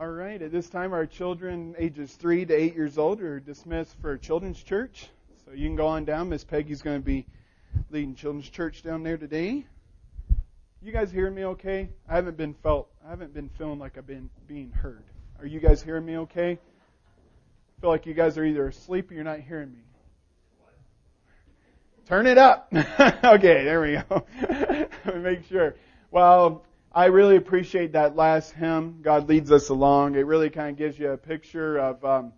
All right. At this time, our children ages three to eight years old are dismissed for children's church. So you can go on down. Miss Peggy's going to be leading children's church down there today. You guys hearing me okay? I haven't been felt. I haven't been feeling like I've been being heard. Are you guys hearing me okay? I feel like you guys are either asleep or you're not hearing me. Turn it up. okay, there we go. Make sure. Well, I really appreciate that last hymn. God leads us along. It really kind of gives you a picture of, um,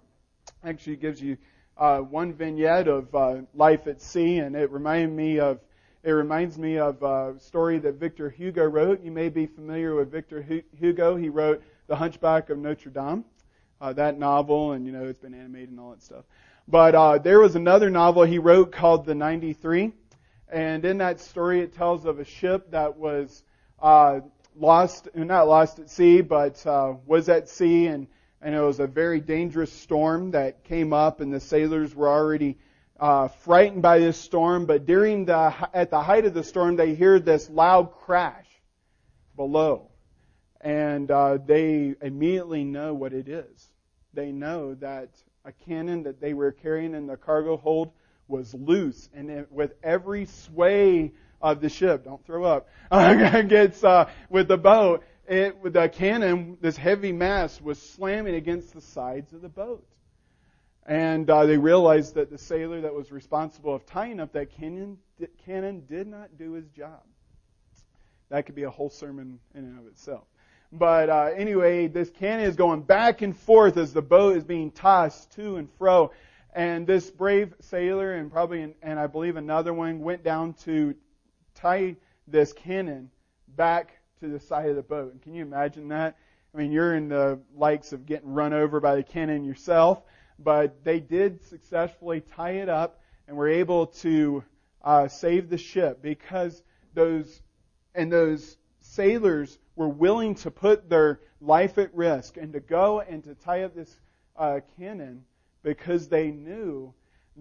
actually gives you uh, one vignette of uh, life at sea, and it reminded me of it reminds me of a story that Victor Hugo wrote. You may be familiar with Victor Hugo. He wrote The Hunchback of Notre Dame, uh, that novel, and you know it's been animated and all that stuff. But uh, there was another novel he wrote called The 93, and in that story it tells of a ship that was uh, lost, not lost at sea, but uh, was at sea, and, and it was a very dangerous storm that came up, and the sailors were already uh, frightened by this storm. But during the at the height of the storm, they hear this loud crash below, and uh, they immediately know what it is. They know that a cannon that they were carrying in the cargo hold was loose, and it, with every sway of the ship. Don't throw up. gets uh, with the boat. It with the cannon, this heavy mass was slamming against the sides of the boat, and uh, they realized that the sailor that was responsible of tying up that cannon cannon did not do his job. That could be a whole sermon in and of itself. But uh, anyway, this cannon is going back and forth as the boat is being tossed to and fro. And this brave sailor and probably, and I believe another one, went down to tie this cannon back to the side of the boat. And can you imagine that? I mean, you're in the likes of getting run over by the cannon yourself, but they did successfully tie it up and were able to uh, save the ship because those and those sailors were willing to put their life at risk and to go and to tie up this uh, cannon because they knew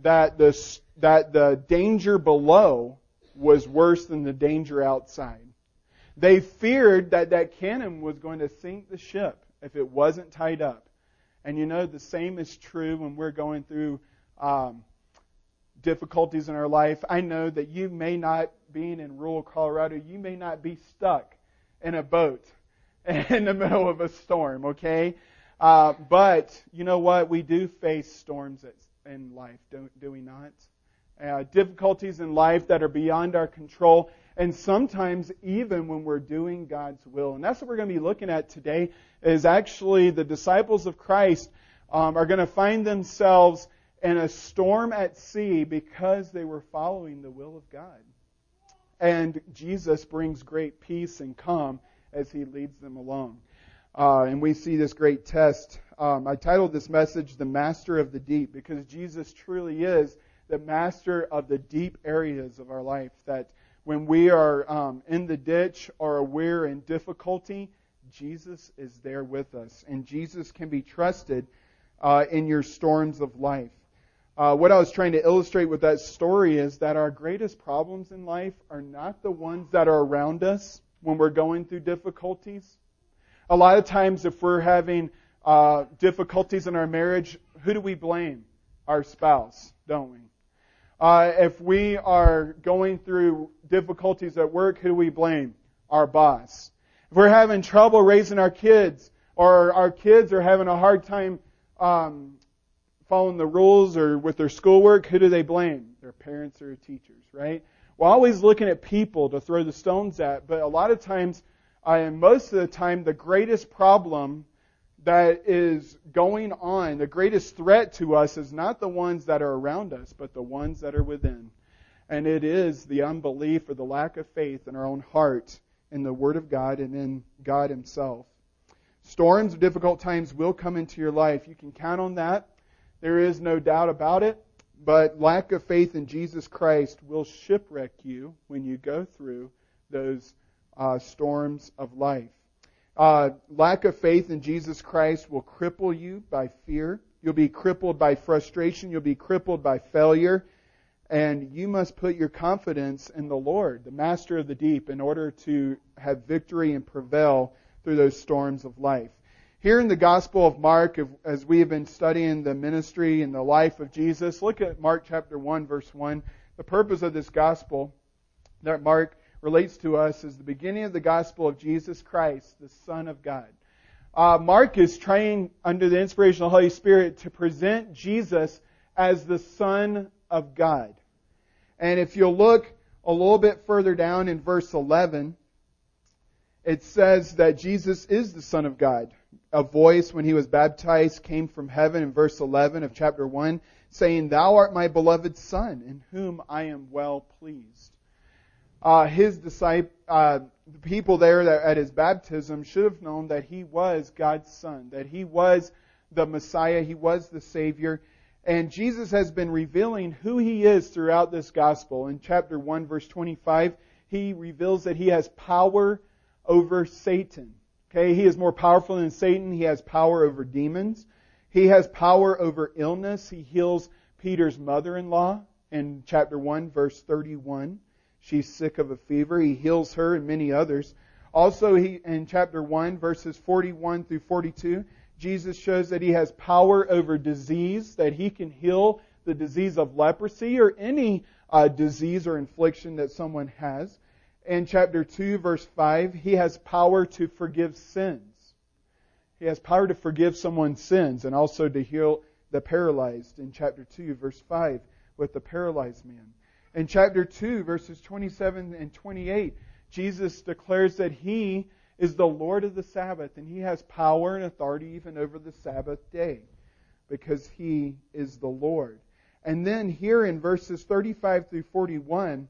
that the that the danger below was worse than the danger outside. They feared that that cannon was going to sink the ship if it wasn't tied up. And you know, the same is true when we're going through um, difficulties in our life. I know that you may not, being in rural Colorado, you may not be stuck in a boat in the middle of a storm, okay? Uh, but you know what? We do face storms in life, do, do we not? Uh, difficulties in life that are beyond our control, and sometimes even when we're doing God's will. And that's what we're going to be looking at today. Is actually the disciples of Christ um, are going to find themselves in a storm at sea because they were following the will of God. And Jesus brings great peace and calm as he leads them along. Uh, and we see this great test. Um, I titled this message, The Master of the Deep, because Jesus truly is the master of the deep areas of our life. That when we are um, in the ditch or we're in difficulty, Jesus is there with us. And Jesus can be trusted uh, in your storms of life. Uh, what I was trying to illustrate with that story is that our greatest problems in life are not the ones that are around us when we're going through difficulties. A lot of times, if we're having uh, difficulties in our marriage, who do we blame? Our spouse, don't we? Uh, if we are going through difficulties at work, who do we blame? Our boss. If we're having trouble raising our kids, or our kids are having a hard time um, following the rules or with their schoolwork, who do they blame? Their parents or teachers, right? We're always looking at people to throw the stones at, but a lot of times, uh, and most of the time, the greatest problem that is going on, the greatest threat to us is not the ones that are around us, but the ones that are within. And it is the unbelief or the lack of faith in our own heart in the Word of God and in God Himself. Storms difficult times will come into your life. You can count on that. There is no doubt about it. But lack of faith in Jesus Christ will shipwreck you when you go through those uh, storms of life. Uh, lack of faith in Jesus Christ will cripple you by fear. You'll be crippled by frustration. You'll be crippled by failure. And you must put your confidence in the Lord, the master of the deep, in order to have victory and prevail through those storms of life. Here in the Gospel of Mark, as we have been studying the ministry and the life of Jesus, look at Mark chapter 1 verse 1. The purpose of this Gospel that Mark relates to us is the beginning of the Gospel of Jesus Christ, the Son of God. Uh, Mark is trying, under the inspiration of the Holy Spirit, to present Jesus as the Son of God. And if you'll look a little bit further down in verse 11, it says that Jesus is the Son of God. A voice when he was baptized came from heaven in verse 11 of chapter 1 saying, Thou art my beloved Son in whom I am well pleased. Uh, his disciple, uh, the people there at his baptism should have known that he was God's Son, that he was the Messiah, he was the Savior, and Jesus has been revealing who he is throughout this gospel. In chapter 1 verse 25, he reveals that he has power over Satan. Okay, he is more powerful than Satan. He has power over demons. He has power over illness. He heals Peter's mother-in-law in chapter 1 verse 31. She's sick of a fever. He heals her and many others. Also, he, in chapter 1 verses 41 through 42, Jesus shows that he has power over disease, that he can heal the disease of leprosy or any uh, disease or infliction that someone has. In chapter 2, verse 5, he has power to forgive sins. He has power to forgive someone's sins and also to heal the paralyzed in chapter 2, verse 5, with the paralyzed man. In chapter 2, verses 27 and 28, Jesus declares that he is the Lord of the Sabbath, and he has power and authority even over the Sabbath day because he is the Lord. And then here in verses 35 through 41,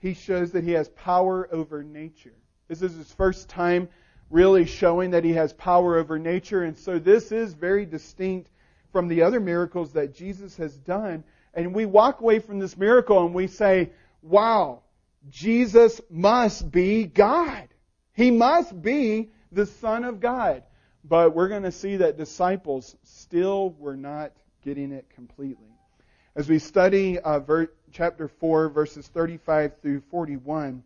he shows that he has power over nature. This is his first time really showing that he has power over nature, and so this is very distinct from the other miracles that Jesus has done. And we walk away from this miracle and we say, wow, Jesus must be God. He must be the Son of God. But we're going to see that disciples still were not getting it completely. As we study uh, ver- chapter 4, verses 35 through 41,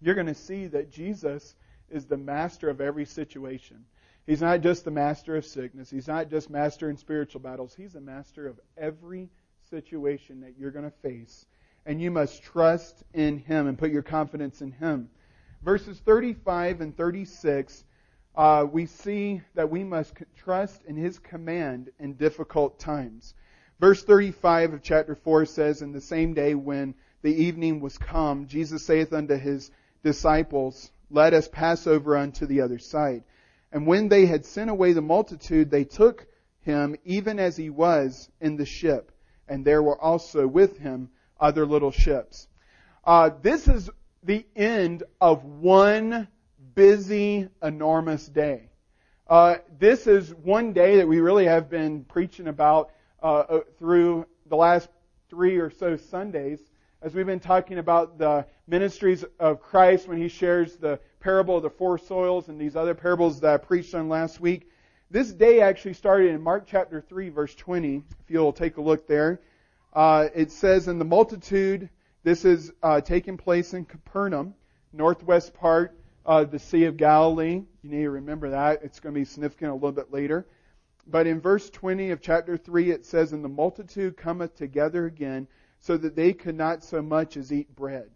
you're going to see that Jesus is the master of every situation. He's not just the master of sickness. He's not just master in spiritual battles. He's the master of every situation that you're going to face. And you must trust in Him and put your confidence in Him verses 35 and 36, uh, we see that we must trust in His command in difficult times. Verse 35 of chapter 4 says, In the same day when the evening was come, Jesus saith unto His disciples, Let us pass over unto the other side. And when they had sent away the multitude, they took him even as he was in the ship. And there were also with him other little ships. Uh, this is the end of one busy, enormous day. Uh, this is one day that we really have been preaching about uh, uh, through the last three or so Sundays, as we've been talking about the ministries of Christ when he shares the parable of the four soils and these other parables that I preached on last week. This day actually started in Mark chapter 3, verse 20. If you'll take a look there, uh, it says, "In the multitude." This is uh, taking place in Capernaum, northwest part of the Sea of Galilee. You need to remember that. It's going to be significant a little bit later. But in verse 20 of chapter 3, it says, And the multitude cometh together again, so that they could not so much as eat bread.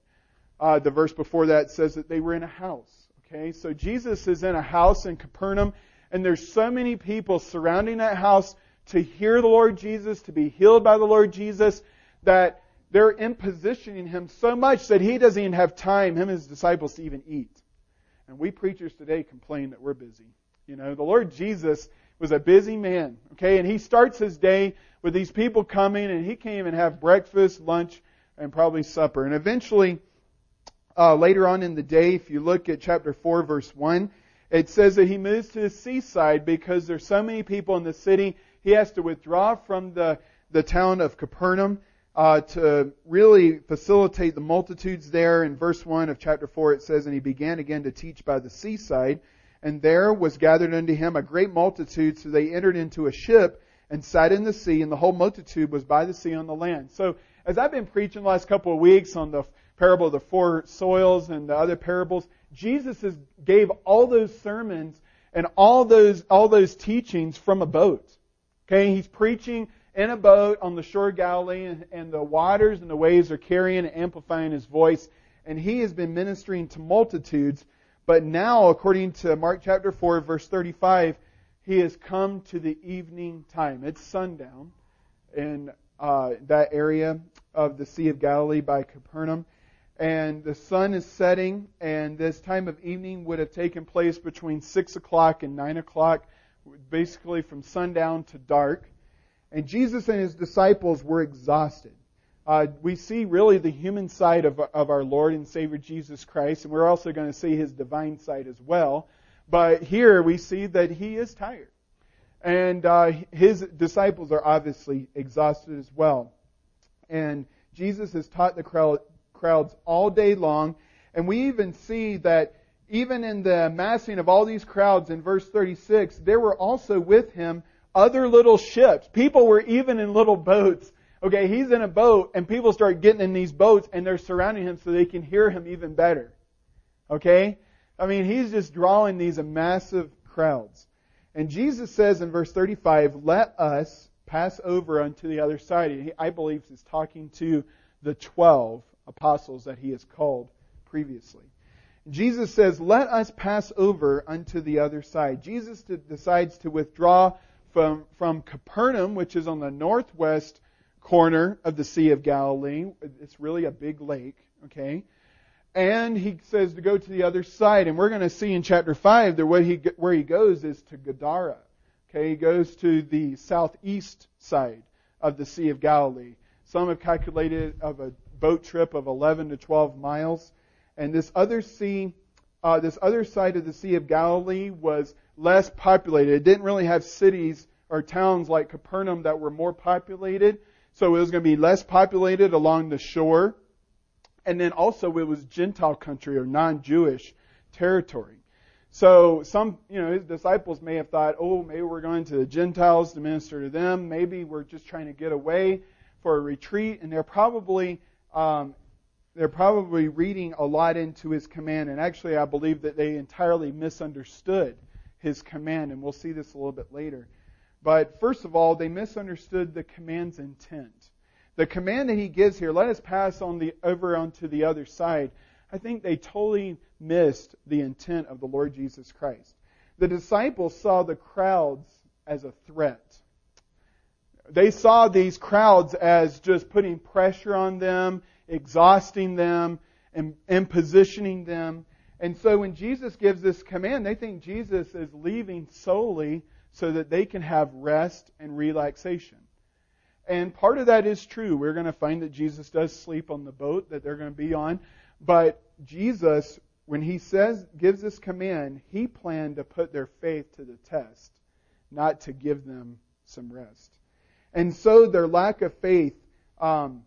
Uh, the verse before that says that they were in a house. Okay, so Jesus is in a house in Capernaum, and there's so many people surrounding that house to hear the Lord Jesus, to be healed by the Lord Jesus, that they're impositioning him so much that he doesn't even have time, him and his disciples, to even eat. And we preachers today complain that we're busy. You know, the Lord Jesus was a busy man, okay, and he starts his day with these people coming, and he can't even have breakfast, lunch, and probably supper. And eventually, uh, later on in the day, if you look at chapter 4, verse 1, it says that he moves to the seaside because there's so many people in the city. He has to withdraw from the, the town of Capernaum uh, to really facilitate the multitudes there. In verse 1 of chapter 4 it says, And he began again to teach by the seaside, and there was gathered unto him a great multitude, so they entered into a ship and sat in the sea, and the whole multitude was by the sea on the land. So, as I've been preaching the last couple of weeks on the parable of the four soils and the other parables, Jesus has, gave all those sermons and all those, all those teachings from a boat. Okay, he's preaching in a boat on the shore of Galilee and, and the waters and the waves are carrying and amplifying his voice and he has been ministering to multitudes. But now, according to Mark chapter 4 verse 35, he has come to the evening time. It's sundown in uh, that area of the Sea of Galilee by Capernaum and the sun is setting, and this time of evening would have taken place between 6 o'clock and 9 o'clock, basically from sundown to dark. And Jesus and his disciples were exhausted. Uh, we see really the human side of, of our Lord and Savior Jesus Christ, and we're also going to see his divine side as well. But here we see that he is tired. And uh, his disciples are obviously exhausted as well. And Jesus has taught the crowd, crowds all day long. And we even see that even in the massing of all these crowds in verse 36, there were also with him other little ships. People were even in little boats. Okay, he's in a boat and people start getting in these boats and they're surrounding him so they can hear him even better. Okay? I mean, he's just drawing these massive crowds. And Jesus says in verse 35, let us pass over unto the other side. And I believe he's talking to the 12 apostles that he has called previously. Jesus says, Let us pass over unto the other side. Jesus decides to withdraw from, from Capernaum, which is on the northwest corner of the Sea of Galilee. It's really a big lake, okay? And he says to go to the other side. And we're going to see in chapter 5 that where he, where he goes is to Gadara. Okay, he goes to the southeast side of the Sea of Galilee. Some have calculated of a boat trip of 11 to 12 miles. And this other sea, uh, this other side of the Sea of Galilee was less populated. It didn't really have cities or towns like Capernaum that were more populated. So it was going to be less populated along the shore. And then also it was Gentile country or non-Jewish territory. So some, you know, his disciples may have thought, oh, maybe we're going to the Gentiles to minister to them. Maybe we're just trying to get away for a retreat. And they're probably um, they're probably reading a lot into his command, and actually, I believe that they entirely misunderstood his command, and we'll see this a little bit later. But first of all, they misunderstood the command's intent. The command that he gives here, let us pass on the over onto the other side. I think they totally missed the intent of the Lord Jesus Christ. The disciples saw the crowds as a threat. They saw these crowds as just putting pressure on them, exhausting them, and, and positioning them. And so when Jesus gives this command, they think Jesus is leaving solely so that they can have rest and relaxation. And part of that is true. We're going to find that Jesus does sleep on the boat that they're going to be on. But Jesus, when he says, gives this command, he planned to put their faith to the test, not to give them some rest. And so their lack of faith, um,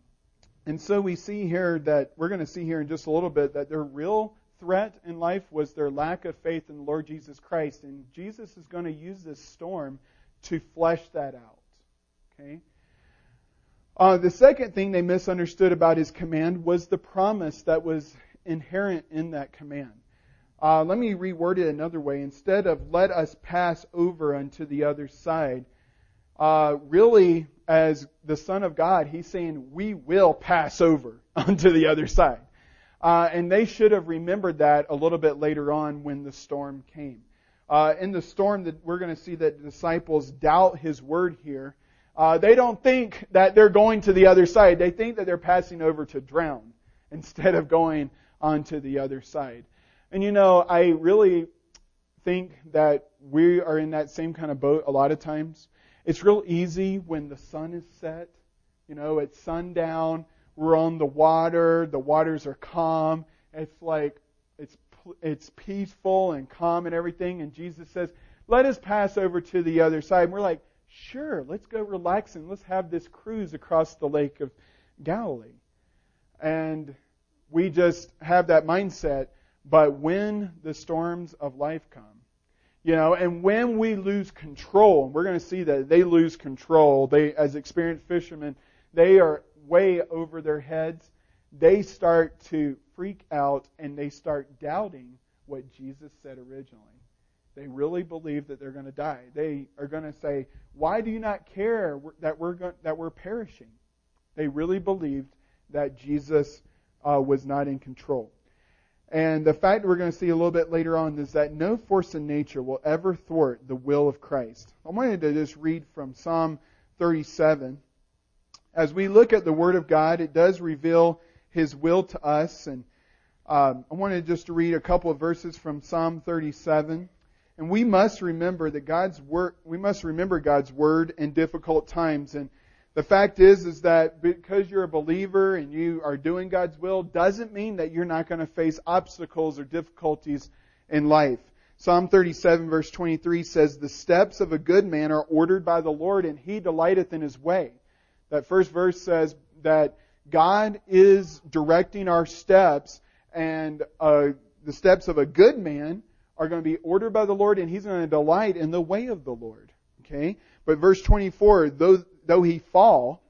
and so we see here that we're going to see here in just a little bit that their real threat in life was their lack of faith in the Lord Jesus Christ. And Jesus is going to use this storm to flesh that out. Okay? Uh, the second thing they misunderstood about his command was the promise that was inherent in that command. Uh, let me reword it another way. Instead of let us pass over unto the other side, uh, really, as the Son of God, he's saying, we will pass over onto the other side. Uh, and they should have remembered that a little bit later on when the storm came. Uh, in the storm, that we're going to see that the disciples doubt his word here. Uh, they don't think that they're going to the other side. They think that they're passing over to drown instead of going onto the other side. And you know, I really think that we are in that same kind of boat a lot of times. It's real easy when the sun is set. You know, it's sundown. We're on the water. The waters are calm. It's like it's it's peaceful and calm and everything. And Jesus says, "Let us pass over to the other side." And we're like, "Sure, let's go relax and let's have this cruise across the lake of Galilee." And we just have that mindset. But when the storms of life come, you know, and when we lose control, and we're going to see that they lose control, they, as experienced fishermen, they are way over their heads. They start to freak out and they start doubting what Jesus said originally. they really believe that they're going to die. They are going to say, "Why do you not care that we're go- that we're perishing?" They really believed that Jesus uh, was not in control. And the fact we're going to see a little bit later on is that no force in nature will ever thwart the will of Christ. I wanted to just read from Psalm 37. As we look at the Word of God, it does reveal His will to us. And um, I wanted just to read a couple of verses from Psalm 37. And we must remember that God's word, we must remember God's word in difficult times. And the fact is, is that because you're a believer and you are doing God's will doesn't mean that you're not going to face obstacles or difficulties in life. Psalm 37 verse 23 says, The steps of a good man are ordered by the Lord and he delighteth in his way. That first verse says that God is directing our steps and uh, the steps of a good man are going to be ordered by the Lord and he's going to delight in the way of the Lord. Okay? But verse 24, though, though he fall,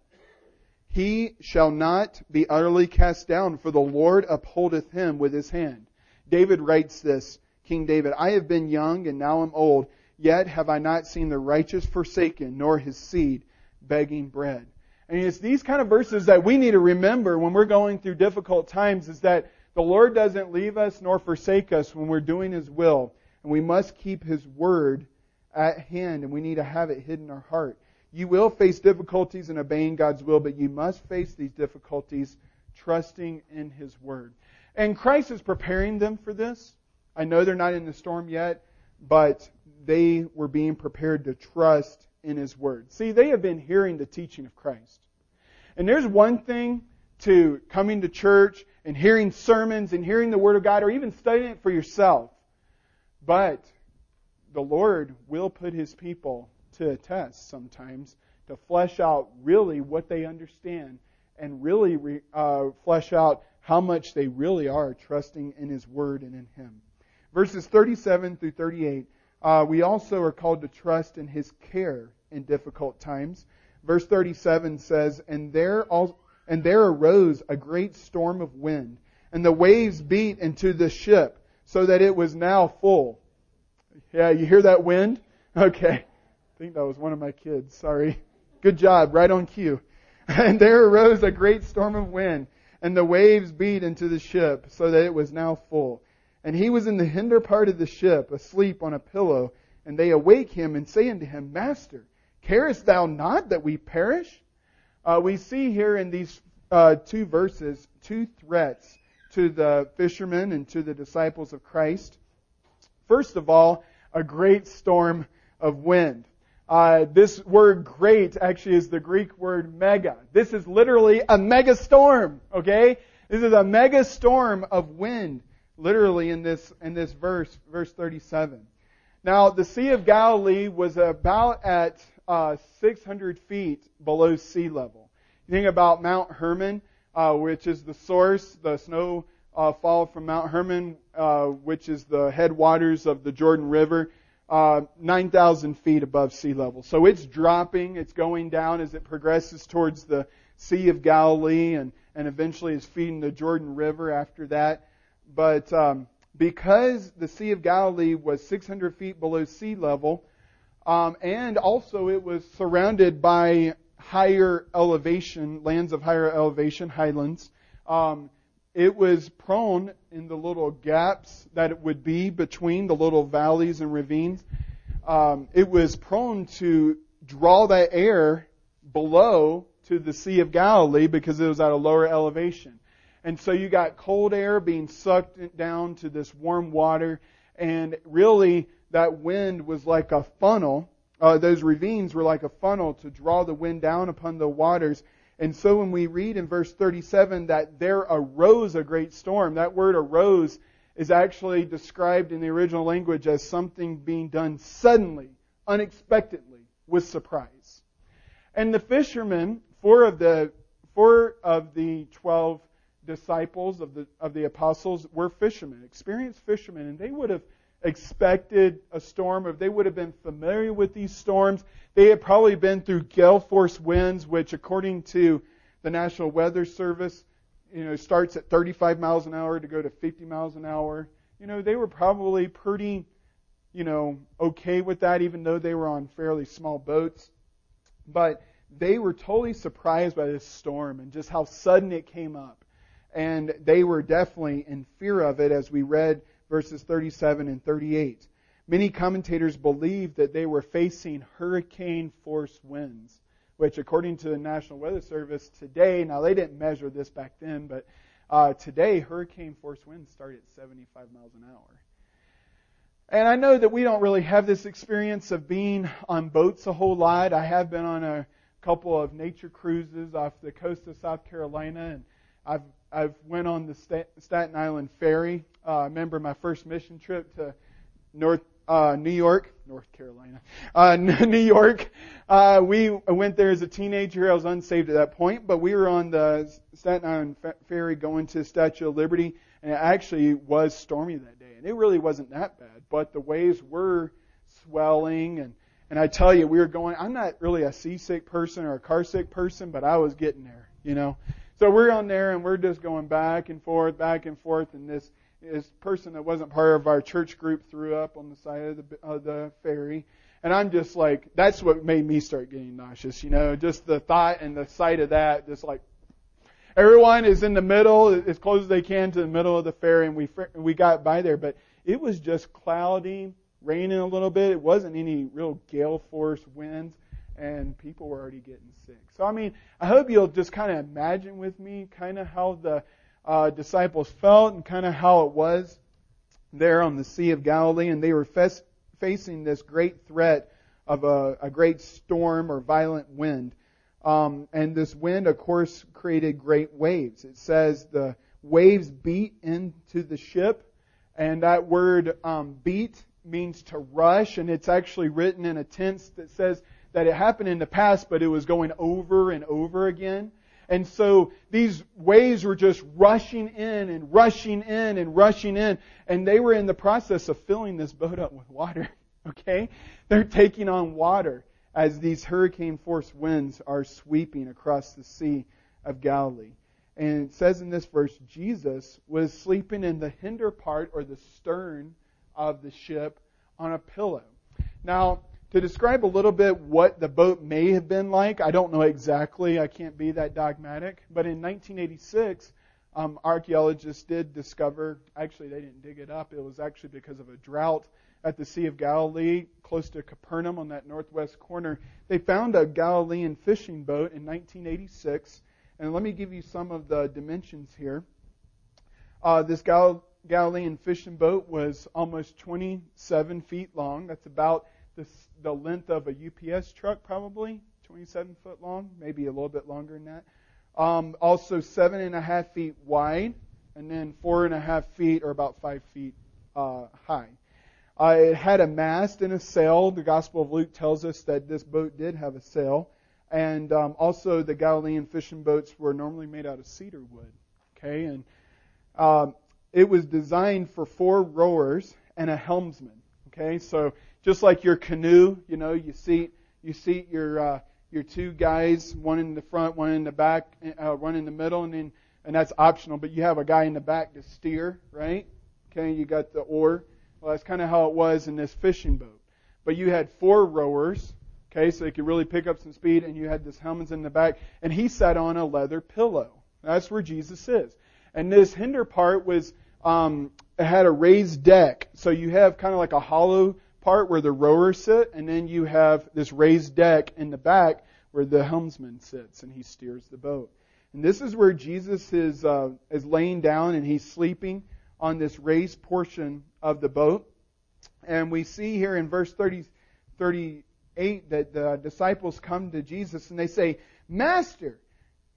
he shall not be utterly cast down, for the Lord upholdeth him with his hand. David writes this, King David, I have been young and now am old, yet have I not seen the righteous forsaken, nor his seed begging bread. And it's these kind of verses that we need to remember when we're going through difficult times is that the Lord doesn't leave us nor forsake us when we're doing His will. And we must keep His word at hand and we need to have it hidden in our heart. You will face difficulties in obeying God's will, but you must face these difficulties trusting in His Word. And Christ is preparing them for this. I know they're not in the storm yet, but they were being prepared to trust in His Word. See, they have been hearing the teaching of Christ. And there's one thing to coming to church and hearing sermons and hearing the Word of God or even studying it for yourself. But the Lord will put His people to a test sometimes to flesh out really what they understand and really re, uh, flesh out how much they really are trusting in His Word and in Him. Verses 37 through 38, uh, we also are called to trust in His care in difficult times. Verse 37 says, And there, all, and there arose a great storm of wind, and the waves beat into the ship, so that it was now full. Yeah, you hear that wind? Okay. I think that was one of my kids. Sorry. Good job. Right on cue. And there arose a great storm of wind, and the waves beat into the ship, so that it was now full. And he was in the hinder part of the ship, asleep on a pillow. And they awake him and say unto him, Master, carest thou not that we perish? Uh, we see here in these uh, two verses two threats to the fishermen and to the disciples of Christ. First of all, a great storm of wind. Uh, this word great actually is the Greek word mega. This is literally a mega storm, okay? This is a mega storm of wind, literally in this, in this verse, verse 37. Now, the Sea of Galilee was about at uh, 600 feet below sea level. You think about Mount Hermon, uh, which is the source, the snow uh, fall from Mount Hermon, uh, which is the headwaters of the Jordan River, uh, 9,000 feet above sea level. So it's dropping, it's going down as it progresses towards the Sea of Galilee and, and eventually is feeding the Jordan River after that. But um, because the Sea of Galilee was 600 feet below sea level, um, and also it was surrounded by higher elevation, lands of higher elevation, highlands, um, it was prone in the little gaps that it would be between the little valleys and ravines. Um, it was prone to draw that air below to the Sea of Galilee because it was at a lower elevation. And so you got cold air being sucked down to this warm water, and really that wind was like a funnel. Uh, those ravines were like a funnel to draw the wind down upon the waters and so when we read in verse 37 that there arose a great storm, that word arose is actually described in the original language as something being done suddenly, unexpectedly, with surprise. And the fishermen, four of the, four of the twelve disciples of the, of the apostles were fishermen, experienced fishermen, and they would have expected a storm, if they would have been familiar with these storms. They had probably been through gale force winds, which according to the National Weather Service, you know, starts at 35 miles an hour to go to 50 miles an hour. You know, they were probably pretty you know, okay with that, even though they were on fairly small boats. But they were totally surprised by this storm and just how sudden it came up. And they were definitely in fear of it as we read verses 37 and 38. Many commentators believe that they were facing hurricane force winds, which according to the National Weather Service today, now they didn't measure this back then, but uh, today hurricane force winds start at 75 miles an hour. And I know that we don't really have this experience of being on boats a whole lot. I have been on a couple of nature cruises off the coast of South Carolina, and I've I've went on the Staten Island ferry. Uh, I remember my first mission trip to North uh, New York, North Carolina, uh, New York. Uh, we went there as a teenager. I was unsaved at that point, but we were on the Staten Island ferry going to Statue of Liberty, and it actually was stormy that day, and it really wasn't that bad. But the waves were swelling, and and I tell you, we were going. I'm not really a seasick person or a car sick person, but I was getting there, you know. So we're on there, and we're just going back and forth, back and forth, and this this person that wasn't part of our church group threw up on the side of the of the ferry. And I'm just like, that's what made me start getting nauseous, you know, just the thought and the sight of that, just like, everyone is in the middle, as close as they can to the middle of the ferry, and we, we got by there, but it was just cloudy, raining a little bit. It wasn't any real gale force winds, and people were already getting sick. So, I mean, I hope you'll just kind of imagine with me kind of how the uh, disciples felt and kind of how it was there on the Sea of Galilee, and they were fes- facing this great threat of a, a great storm or violent wind. Um, and this wind, of course, created great waves. It says the waves beat into the ship, and that word um, beat means to rush, and it's actually written in a tense that says that it happened in the past, but it was going over and over again. And so these waves were just rushing in and rushing in and rushing in. And they were in the process of filling this boat up with water. Okay? They're taking on water as these hurricane force winds are sweeping across the Sea of Galilee. And it says in this verse, Jesus was sleeping in the hinder part or the stern of the ship on a pillow. Now, to describe a little bit what the boat may have been like, I don't know exactly. I can't be that dogmatic. But in 1986, um, archaeologists did discover, actually, they didn't dig it up. It was actually because of a drought at the Sea of Galilee, close to Capernaum on that northwest corner. They found a Galilean fishing boat in 1986. And let me give you some of the dimensions here. Uh, this Gal- Galilean fishing boat was almost 27 feet long. That's about the, the length of a UPS truck, probably 27 foot long, maybe a little bit longer than that. Um, also seven and a half feet wide, and then four and a half feet or about five feet uh, high. Uh, it had a mast and a sail. The Gospel of Luke tells us that this boat did have a sail, and um, also the Galilean fishing boats were normally made out of cedar wood. Okay, and um, it was designed for four rowers and a helmsman. Okay, so just like your canoe, you know, you seat you seat your uh, your two guys, one in the front, one in the back, uh, one in the middle, and then and that's optional. But you have a guy in the back to steer, right? Okay, you got the oar. Well, that's kind of how it was in this fishing boat. But you had four rowers, okay, so they could really pick up some speed, and you had this helmsman in the back, and he sat on a leather pillow. That's where Jesus is. And this hinder part was um, it had a raised deck, so you have kind of like a hollow part where the rowers sit, and then you have this raised deck in the back where the helmsman sits and he steers the boat. And this is where Jesus is uh, is laying down and he's sleeping on this raised portion of the boat. And we see here in verse 30, 38 that the disciples come to Jesus and they say, Master,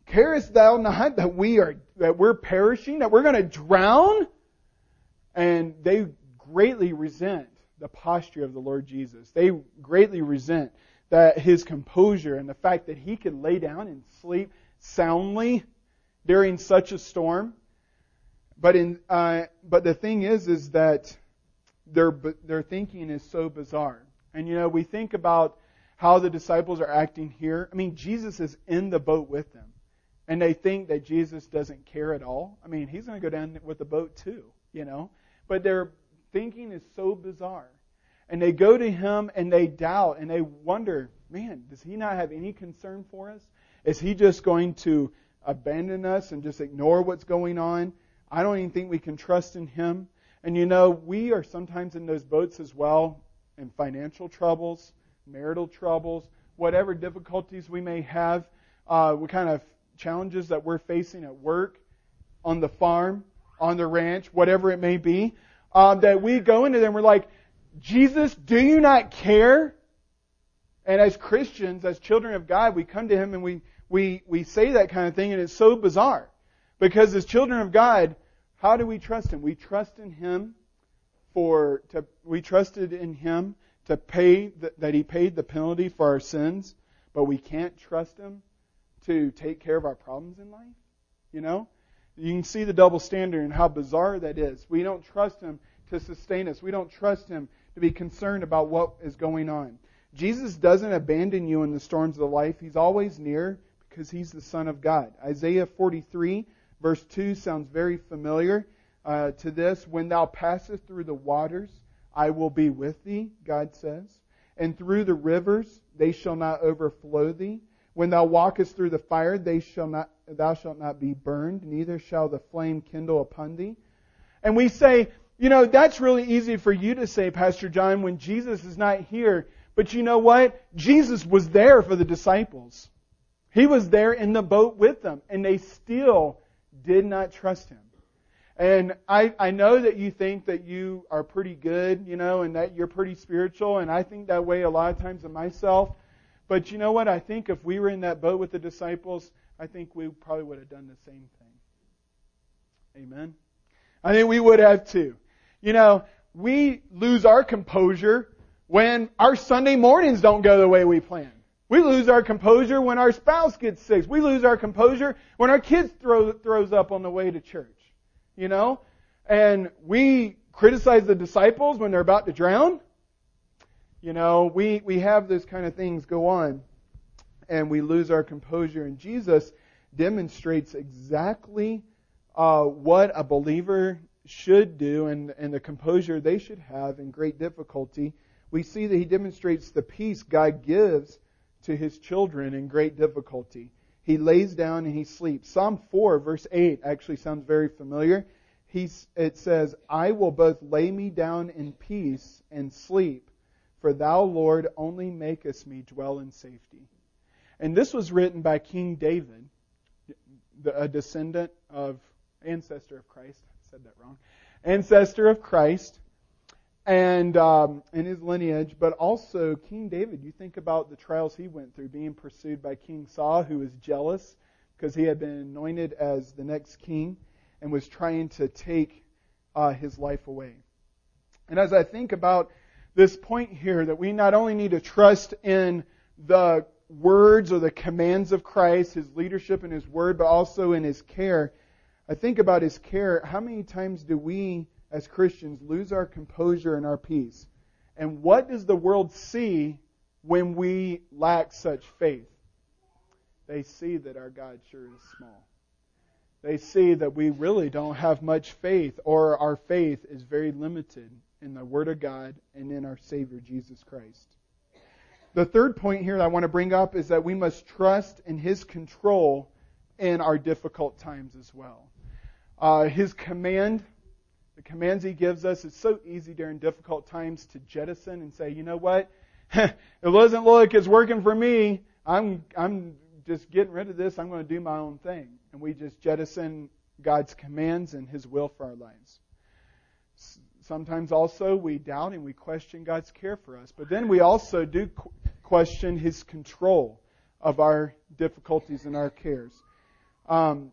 carest thou not that we are that we're perishing, that we're going to drown? And they greatly resent the posture of the Lord Jesus. They greatly resent that his composure and the fact that he could lay down and sleep soundly during such a storm. But in uh, but the thing is, is that their their thinking is so bizarre. And you know, we think about how the disciples are acting here. I mean, Jesus is in the boat with them, and they think that Jesus doesn't care at all. I mean, he's going to go down with the boat too, you know. But their thinking is so bizarre. and they go to him and they doubt and they wonder, man, does he not have any concern for us? Is he just going to abandon us and just ignore what's going on? I don't even think we can trust in him. And you know, we are sometimes in those boats as well, in financial troubles, marital troubles, whatever difficulties we may have, uh, what kind of challenges that we're facing at work, on the farm, on the ranch, whatever it may be, um, that we go into them, we're like, Jesus, do you not care? And as Christians, as children of God, we come to Him and we, we, we say that kind of thing, and it's so bizarre. Because as children of God, how do we trust Him? We trust in Him for, to, we trusted in Him to pay, the, that He paid the penalty for our sins, but we can't trust Him to take care of our problems in life? You know? You can see the double standard and how bizarre that is. We don't trust Him to sustain us. We don't trust Him to be concerned about what is going on. Jesus doesn't abandon you in the storms of life. He's always near because He's the Son of God. Isaiah 43, verse 2 sounds very familiar uh, to this. When thou passest through the waters, I will be with thee, God says. And through the rivers, they shall not overflow thee. When thou walkest through the fire, they shall not, thou shalt not be burned, neither shall the flame kindle upon thee. And we say, you know, that's really easy for you to say, Pastor Jon, when Jesus is not here. But you know what? Jesus was there for the disciples. He was there in the boat with them, and they still did not trust him. And I, I know that you think that you are pretty good, you know, and that you're pretty spiritual, and I think that way a lot of times of myself. But you know what? I think if we were in that boat with the disciples, I think we probably would have done the same thing. Amen. I think we would have too. You know, we lose our composure when our Sunday mornings don't go the way we plan. We lose our composure when our spouse gets sick. We lose our composure when our kids throw, throws up on the way to church. You know? And we criticize the disciples when they're about to drown. You know, we, we have those kind of things go on and we lose our composure. And Jesus demonstrates exactly uh, what a believer should do and, and the composure they should have in great difficulty. We see that he demonstrates the peace God gives to his children in great difficulty. He lays down and he sleeps. Psalm 4, verse 8, actually sounds very familiar. He's, it says, I will both lay me down in peace and sleep for thou, Lord, only makest me dwell in safety. And this was written by King David, a descendant of, ancestor of Christ. I said that wrong. Ancestor of Christ and um, in his lineage, but also King David. You think about the trials he went through, being pursued by King Saul, who was jealous because he had been anointed as the next king and was trying to take uh, his life away. And as I think about this point here that we not only need to trust in the words or the commands of Christ, His leadership and His word, but also in His care. I think about His care. How many times do we, as Christians, lose our composure and our peace? And what does the world see when we lack such faith? They see that our God sure is small. They see that we really don't have much faith, or our faith is very limited in the Word of God and in our Savior Jesus Christ. The third point here that I want to bring up is that we must trust in His control in our difficult times as well. Uh, his command, the commands He gives us, it's so easy during difficult times to jettison and say, you know what? it doesn't look like it's working for me. I'm, I'm just getting rid of this. I'm going to do my own thing. And we just jettison God's commands and His will for our lives. Sometimes also we doubt and we question God's care for us. But then we also do question His control of our difficulties and our cares. Um,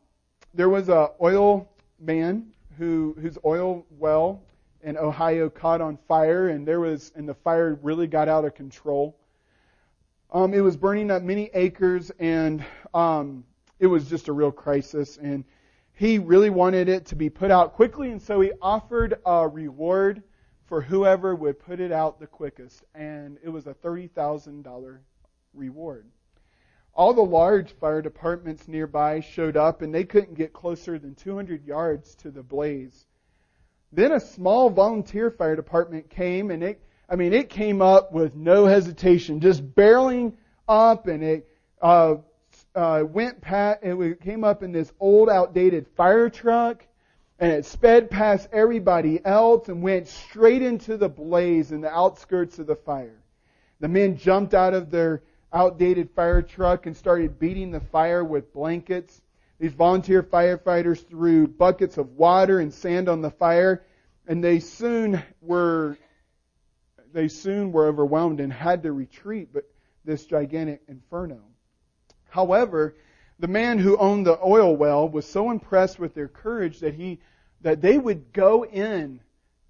there was a oil man who whose oil well in Ohio caught on fire, and there was and the fire really got out of control. Um, it was burning up many acres, and um, it was just a real crisis. And he really wanted it to be put out quickly, and so he offered a reward for whoever would put it out the quickest, and it was a $30,000 reward. All the large fire departments nearby showed up, and they couldn't get closer than 200 yards to the blaze. Then a small volunteer fire department came, and it, I mean, it came up with no hesitation, just barreling up, and it uh, uh, went past. It came up in this old, outdated fire truck, and it sped past everybody else and went straight into the blaze in the outskirts of the fire. The men jumped out of their outdated fire truck and started beating the fire with blankets. These volunteer firefighters threw buckets of water and sand on the fire, and they soon were they soon were overwhelmed and had to retreat but this gigantic inferno. However, the man who owned the oil well was so impressed with their courage that he that they would go in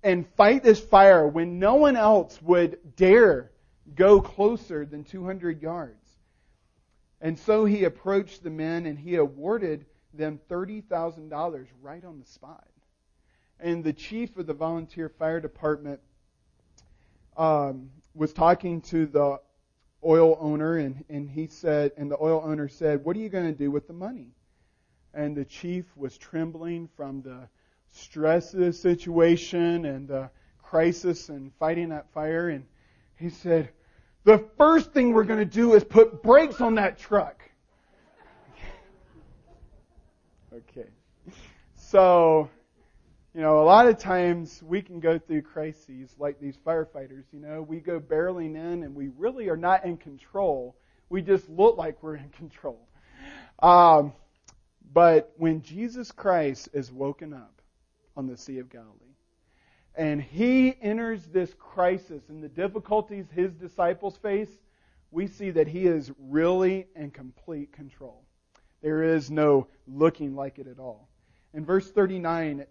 and fight this fire when no one else would dare go closer than 200 yards. And so he approached the men and he awarded them $30,000 right on the spot. And the chief of the volunteer fire department um, was talking to the oil owner, and, and he said, and the oil owner said, "What are you going to do with the money?" And the chief was trembling from the stress of the situation and the crisis and fighting that fire, and he said, the first thing we're going to do is put brakes on that truck. okay. So, you know, a lot of times we can go through crises like these firefighters, you know, we go barreling in and we really are not in control. We just look like we're in control. Um, but when Jesus Christ is woken up on the Sea of Galilee, and he enters this crisis and the difficulties his disciples face, we see that he is really in complete control. There is no looking like it at all. In verse 39,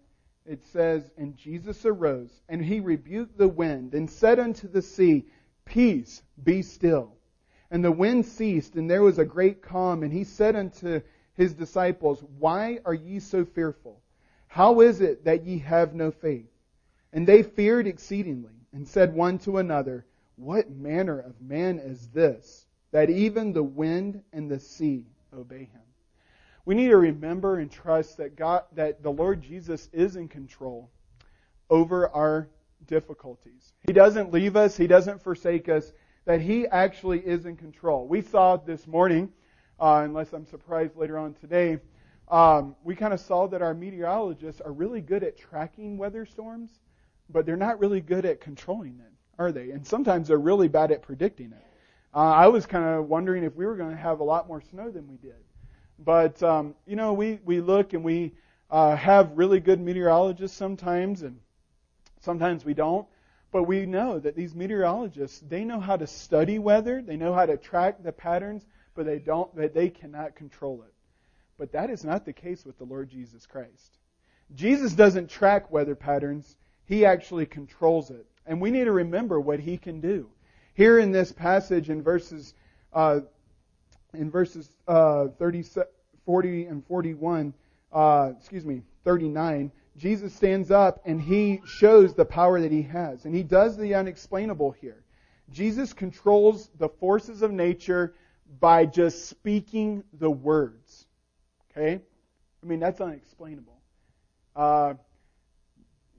it says, And Jesus arose, and he rebuked the wind, and said unto the sea, Peace, be still. And the wind ceased, and there was a great calm. And he said unto his disciples, Why are ye so fearful? How is it that ye have no faith? And they feared exceedingly, and said one to another, What manner of man is this, that even the wind and the sea obey him? We need to remember and trust that God, that the Lord Jesus is in control over our difficulties. He doesn't leave us. He doesn't forsake us. That He actually is in control. We saw this morning, uh, unless I'm surprised later on today, um, we kind of saw that our meteorologists are really good at tracking weather storms but they're not really good at controlling it, are they? And sometimes they're really bad at predicting it. Uh, I was kind of wondering if we were going to have a lot more snow than we did. But, um, you know, we, we look and we uh, have really good meteorologists sometimes, and sometimes we don't. But we know that these meteorologists, they know how to study weather, they know how to track the patterns, but they don't, but they cannot control it. But that is not the case with the Lord Jesus Christ. Jesus doesn't track weather patterns. He actually controls it. And we need to remember what He can do. Here in this passage in verses, uh, in verses uh, 30, 40 and 41, uh, excuse me, 39, Jesus stands up and He shows the power that He has. And He does the unexplainable here. Jesus controls the forces of nature by just speaking the words. Okay? I mean, that's unexplainable. Uh,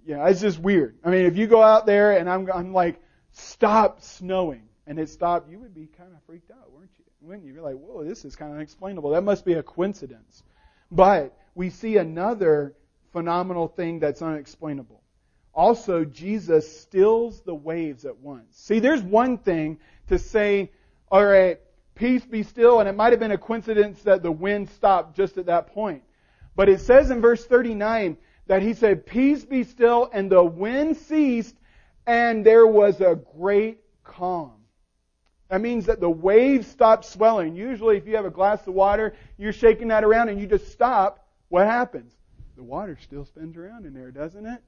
yeah, it's just weird. I mean, if you go out there and I'm, I'm like, stop snowing, and it stopped, you would be kind of freaked out, weren't you? Wouldn't you? You're like, whoa, this is kind of unexplainable. That must be a coincidence. But we see another phenomenal thing that's unexplainable. Also, Jesus stills the waves at once. See, there's one thing to say, all right, peace be still, and it might have been a coincidence that the wind stopped just at that point. But it says in verse 39 that he said, Peace be still, and the wind ceased, and there was a great calm. That means that the waves stopped swelling. Usually, if you have a glass of water, you're shaking that around and you just stop, what happens? The water still spins around in there, doesn't it?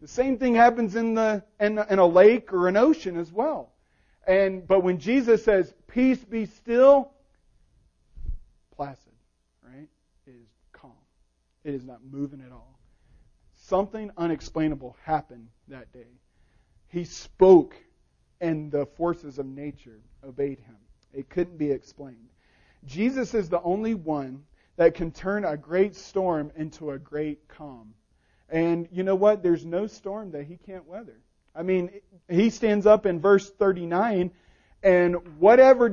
The same thing happens in the in, in a lake or an ocean as well. And but when Jesus says, "Peace be still," placid, right? It is calm. It is not moving at all. Something unexplainable happened that day. He spoke, and the forces of nature obeyed him. It couldn't be explained. Jesus is the only one that can turn a great storm into a great calm. And you know what? There's no storm that he can't weather. I mean, he stands up in verse 39 and whatever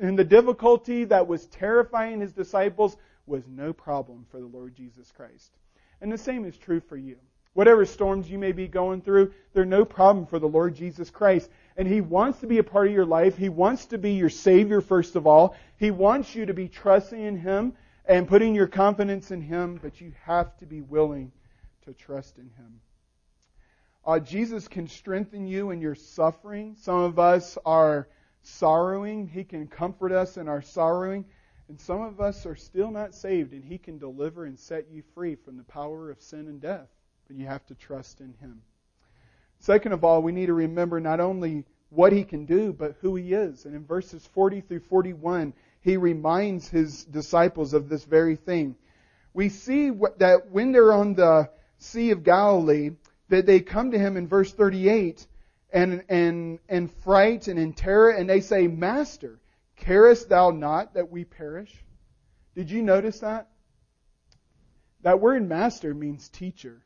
in the difficulty that was terrifying his disciples was no problem for the Lord Jesus Christ. And the same is true for you. Whatever storms you may be going through, they're no problem for the Lord Jesus Christ. And He wants to be a part of your life. He wants to be your Savior, first of all. He wants you to be trusting in Him and putting your confidence in Him, but you have to be willing to trust in Him. Uh, Jesus can strengthen you in your suffering. Some of us are sorrowing. He can comfort us in our sorrowing. And some of us are still not saved, and He can deliver and set you free from the power of sin and death. But you have to trust in Him. Second of all, we need to remember not only what He can do, but who He is. And in verses 40 through 41, He reminds His disciples of this very thing. We see that when they're on the Sea of Galilee, that they come to Him in verse 38 and, and, and fright and in terror, and they say, Master, carest thou not that we perish? Did you notice that? That word master means teacher.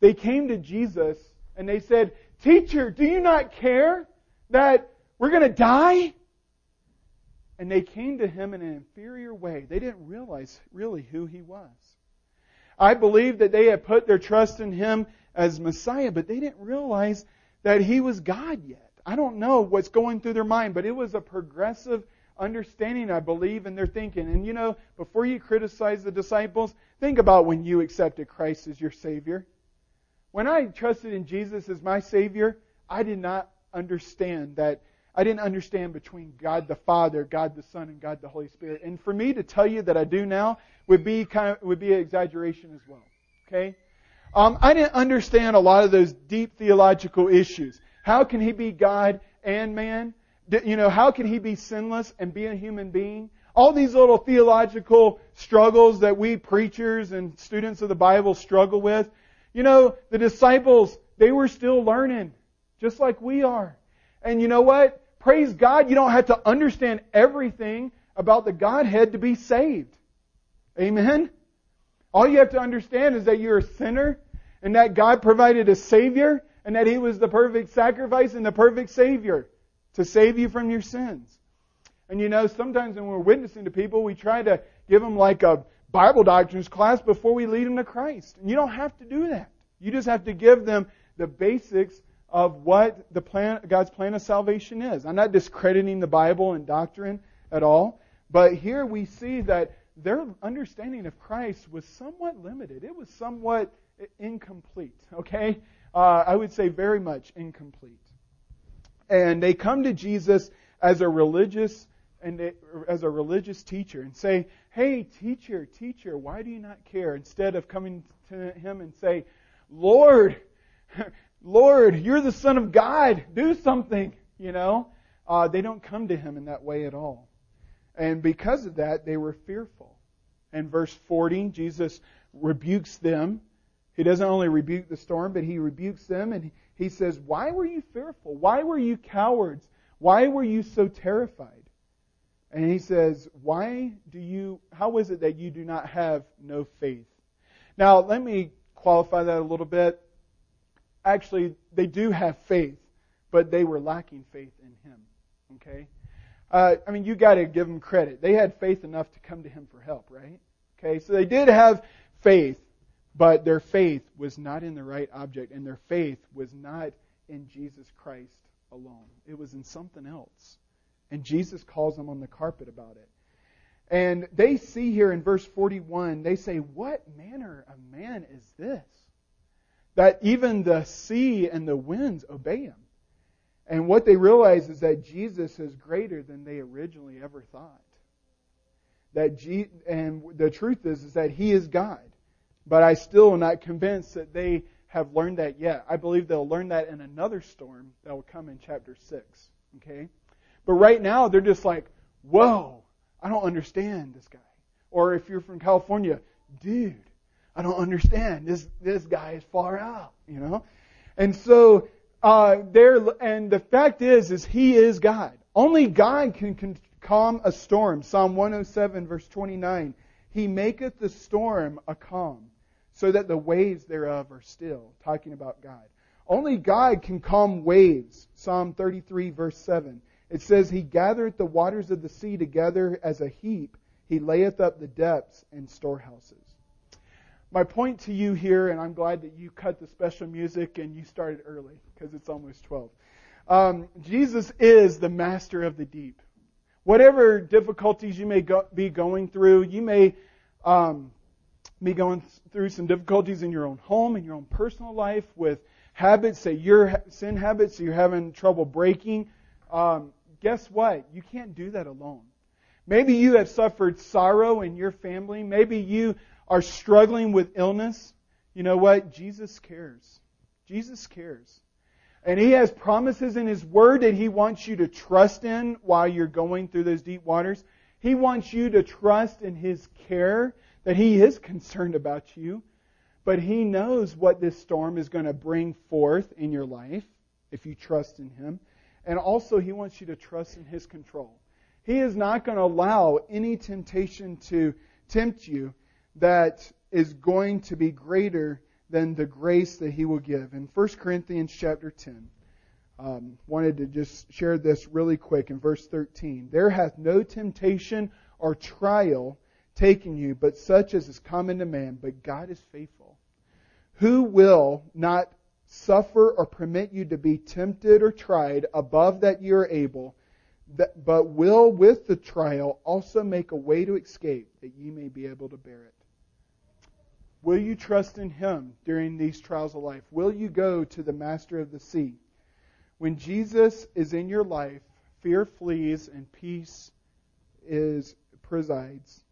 They came to Jesus and they said, Teacher, do you not care that we're going to die? And they came to him in an inferior way. They didn't realize really who he was. I believe that they had put their trust in him as Messiah, but they didn't realize that he was God yet. I don't know what's going through their mind, but it was a progressive understanding, I believe, in their thinking. And you know, before you criticize the disciples, think about when you accepted Christ as your Savior. When I trusted in Jesus as my Savior, I did not understand that. I didn't understand between God the Father, God the Son, and God the Holy Spirit. And for me to tell you that I do now would be kind of, would be an exaggeration as well. Okay? Um, I didn't understand a lot of those deep theological issues. How can he be God and man? You know, how can he be sinless and be a human being? All these little theological struggles that we preachers and students of the Bible struggle with. You know, the disciples, they were still learning, just like we are. And you know what? Praise God, you don't have to understand everything about the Godhead to be saved. Amen? All you have to understand is that you're a sinner and that God provided a Savior and that He was the perfect sacrifice and the perfect Savior to save you from your sins. And you know, sometimes when we're witnessing to people, we try to give them like a Bible doctrines class before we lead them to Christ. And you don't have to do that. You just have to give them the basics of what the plan, God's plan of salvation is. I'm not discrediting the Bible and doctrine at all, but here we see that their understanding of Christ was somewhat limited. It was somewhat incomplete, okay? Uh, I would say very much incomplete. And they come to Jesus as a religious and as a religious teacher and say, "Hey, teacher, teacher, why do you not care?" Instead of coming to him and say, "Lord, Lord, you're the Son of God. Do something." You know, uh, they don't come to him in that way at all, and because of that, they were fearful. And verse 40, Jesus rebukes them he doesn't only rebuke the storm, but he rebukes them and he says, Why were you fearful? Why were you cowards? Why were you so terrified? And he says, Why do you, how is it that you do not have no faith? Now, let me qualify that a little bit. Actually, they do have faith, but they were lacking faith in him. Okay? Uh, I mean, you got to give them credit. They had faith enough to come to him for help, right? Okay, so they did have faith, but their faith was not in the right object, and their faith was not in Jesus Christ alone. It was in something else. And Jesus calls them on the carpet about it. And they see here in verse 41, they say, What manner of man is this? That even the sea and the winds obey him. And what they realize is that Jesus is greater than they originally ever thought. That G- and the truth is, is that he is God. But I still am not convinced that they have learned that yet. I believe they'll learn that in another storm that will come in chapter 6. Okay? But right now, they're just like, whoa, I don't understand this guy. Or if you're from California, dude, I don't understand. This, this guy is far out, you know? And so, uh, there, and the fact is, is he is God. Only God can, can calm a storm. Psalm 107 verse 29. He maketh the storm a calm so that the waves thereof are still. Talking about God. Only God can calm waves. Psalm 33 verse 7. It says, He gathereth the waters of the sea together as a heap. He layeth up the depths in storehouses. My point to you here, and I'm glad that you cut the special music and you started early because it's almost 12. Um, Jesus is the master of the deep. Whatever difficulties you may go, be going through, you may um, be going through some difficulties in your own home, in your own personal life, with habits that you're sin habits that you're having trouble breaking. Um, guess what? You can't do that alone. Maybe you have suffered sorrow in your family. Maybe you are struggling with illness. You know what? Jesus cares. Jesus cares. And He has promises in His Word that He wants you to trust in while you're going through those deep waters. He wants you to trust in His care, that He is concerned about you. But He knows what this storm is going to bring forth in your life if you trust in Him. And also, He wants you to trust in His control. He is not going to allow any temptation to tempt you that is going to be greater than the grace that he will give. In 1 Corinthians chapter 10, um, wanted to just share this really quick in verse 13. There hath no temptation or trial taken you, but such as is common to man, but God is faithful. Who will not suffer or permit you to be tempted or tried above that you are able, that, but will with the trial also make a way to escape that ye may be able to bear it. Will you trust in Him during these trials of life? Will you go to the Master of the Sea? When Jesus is in your life, fear flees and peace is presides.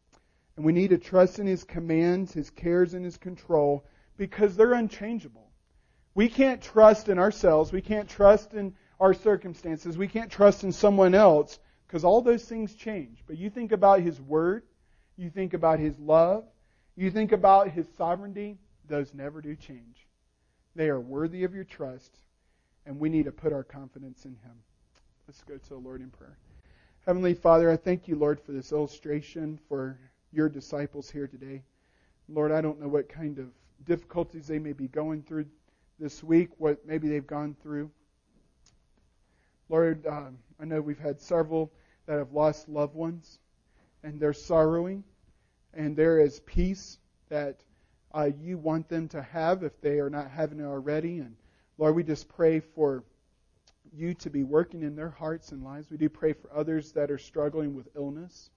And we need to trust in His commands, His cares, and His control because they're unchangeable. We can't trust in ourselves. We can't trust in our circumstances. We can't trust in someone else because all those things change. But you think about His Word, you think about His love, you think about his sovereignty, those never do change. They are worthy of your trust, and we need to put our confidence in him. Let's go to the Lord in prayer. Heavenly Father, I thank you, Lord, for this illustration for your disciples here today. Lord, I don't know what kind of difficulties they may be going through this week, what maybe they've gone through. Lord, um, I know we've had several that have lost loved ones, and they're sorrowing and there is peace that uh, you want them to have if they are not having it already. And Lord, we just pray for you to be working in their hearts and lives. We do pray for others that are struggling with illness,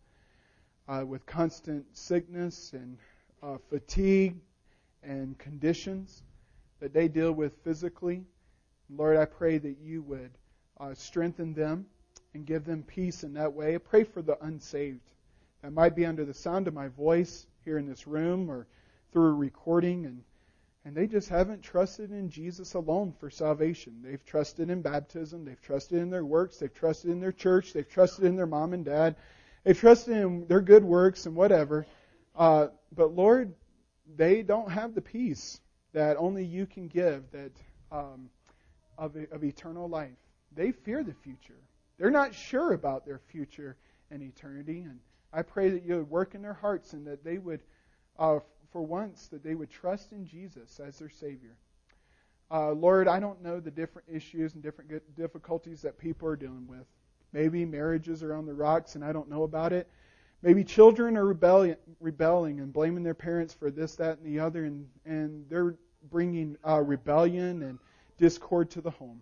uh, with constant sickness and uh, fatigue and conditions that they deal with physically. Lord, I pray that you would uh, strengthen them and give them peace in that way. I pray for the unsaved that might be under the sound of my voice here in this room or through a recording and and they just haven't trusted in Jesus alone for salvation. They've trusted in baptism, they've trusted in their works, they've trusted in their church, they've trusted in their mom and dad, they've trusted in their good works and whatever. Uh, but Lord, they don't have the peace that only you can give that um, of, of eternal life. They fear the future. They're not sure about their future and eternity, and I pray that you would work in their hearts and that they would, uh, for once, that they would trust in Jesus as their Savior. Uh, Lord, I don't know the different issues and different difficulties that people are dealing with. Maybe marriages are on the rocks and I don't know about it. Maybe children are rebelling, rebelling and blaming their parents for this, that, and the other, and, and they're bringing uh, rebellion and discord to the home.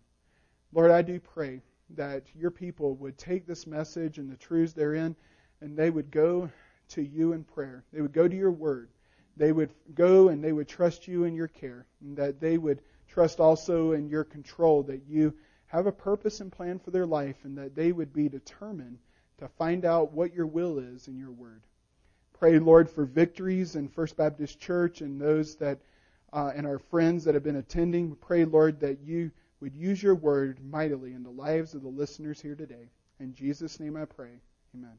Lord, I do pray that your people would take this message and the truths therein and they would go to you in prayer. They would go to your word. They would go and they would trust you in your care, and that they would trust also in your control, that you have a purpose and plan for their life, and that they would be determined to find out what your will is in your word. Pray, Lord, for victories in First Baptist Church and those that uh, and our friends that have been attending. We pray, Lord, that you would use your word mightily in the lives of the listeners here today. In Jesus' name I pray. Amen.